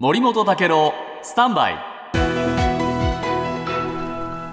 森本武郎スタンバイ。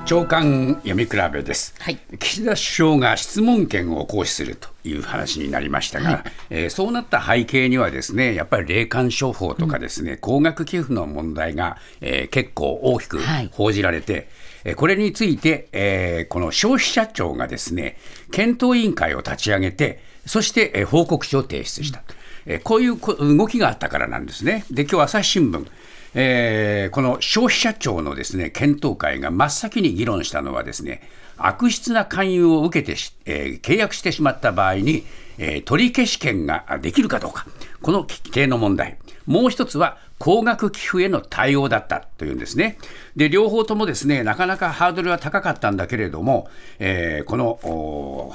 長官読み比べです、はい。岸田首相が質問権を行使するという話になりましたが、えーそうなった背景にはですねやっぱり霊感商法とかですね、高額寄付の問題が、えー結構大きくはい。報じられて、えーこれについて、えーこの消費者庁がですね検討委員会を立ち上げてそして、えー報告書を提出した、えーこういう動きがあったからなんですね。で今日朝日新聞えーこの消費者庁のですね検討会が真っ先に議論したのはですね悪質な勧誘を受けて、えー契約してしまった場合に、えー取り消し権ができるかどうかこの規定の問題もう一つは高額寄付への対応だったというんですね。で両方ともですねなかなかハードルは高かったんだけれども、えこの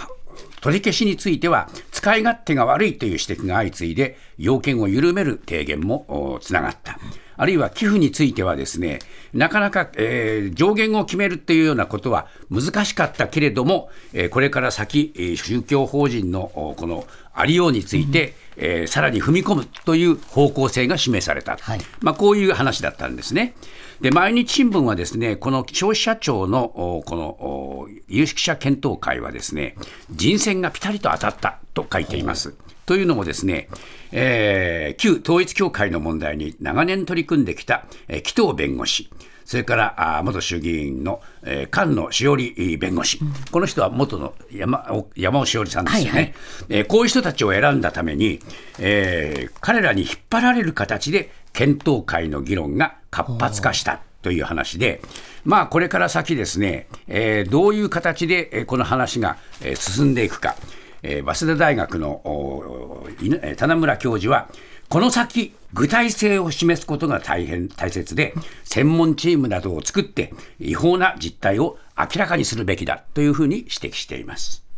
取り消しについては使い勝手が悪いという指摘が相次いで要件を緩める提言もおつながった。あるいは寄付についてはですねなかなか、えー上限を決めるっていうようなことは難しかったけれども、えーこれから先、えー宗教法人のおこのありようについて、えーさらに踏み込むという方向性が示された、はいまあ、こういう話だったんですね。で毎日新聞はですねこの消費者庁のおこのお有識者検討会はですね人選がピタリと当たったと書いています。というのもですね、えー旧統一教会の問題に長年取り組んできた、えー紀藤弁護士それからあー元衆議院の、えー菅野志織弁護士、この人は元の山尾山尾志織さんですよね、はいはい。えーこういう人たちを選んだために、えー彼らに引っ張られる形で検討会の議論が活発化したという話で、まあ、これから先ですね、えーどういう形でえーこの話がえー進んでいくか、えー早稲田大学のお犬えー棚村教授は、この先、具体性を示すことが大変大切で、専門チームなどを作って、違法な実態を明らかにするべきだというふうに指摘しています。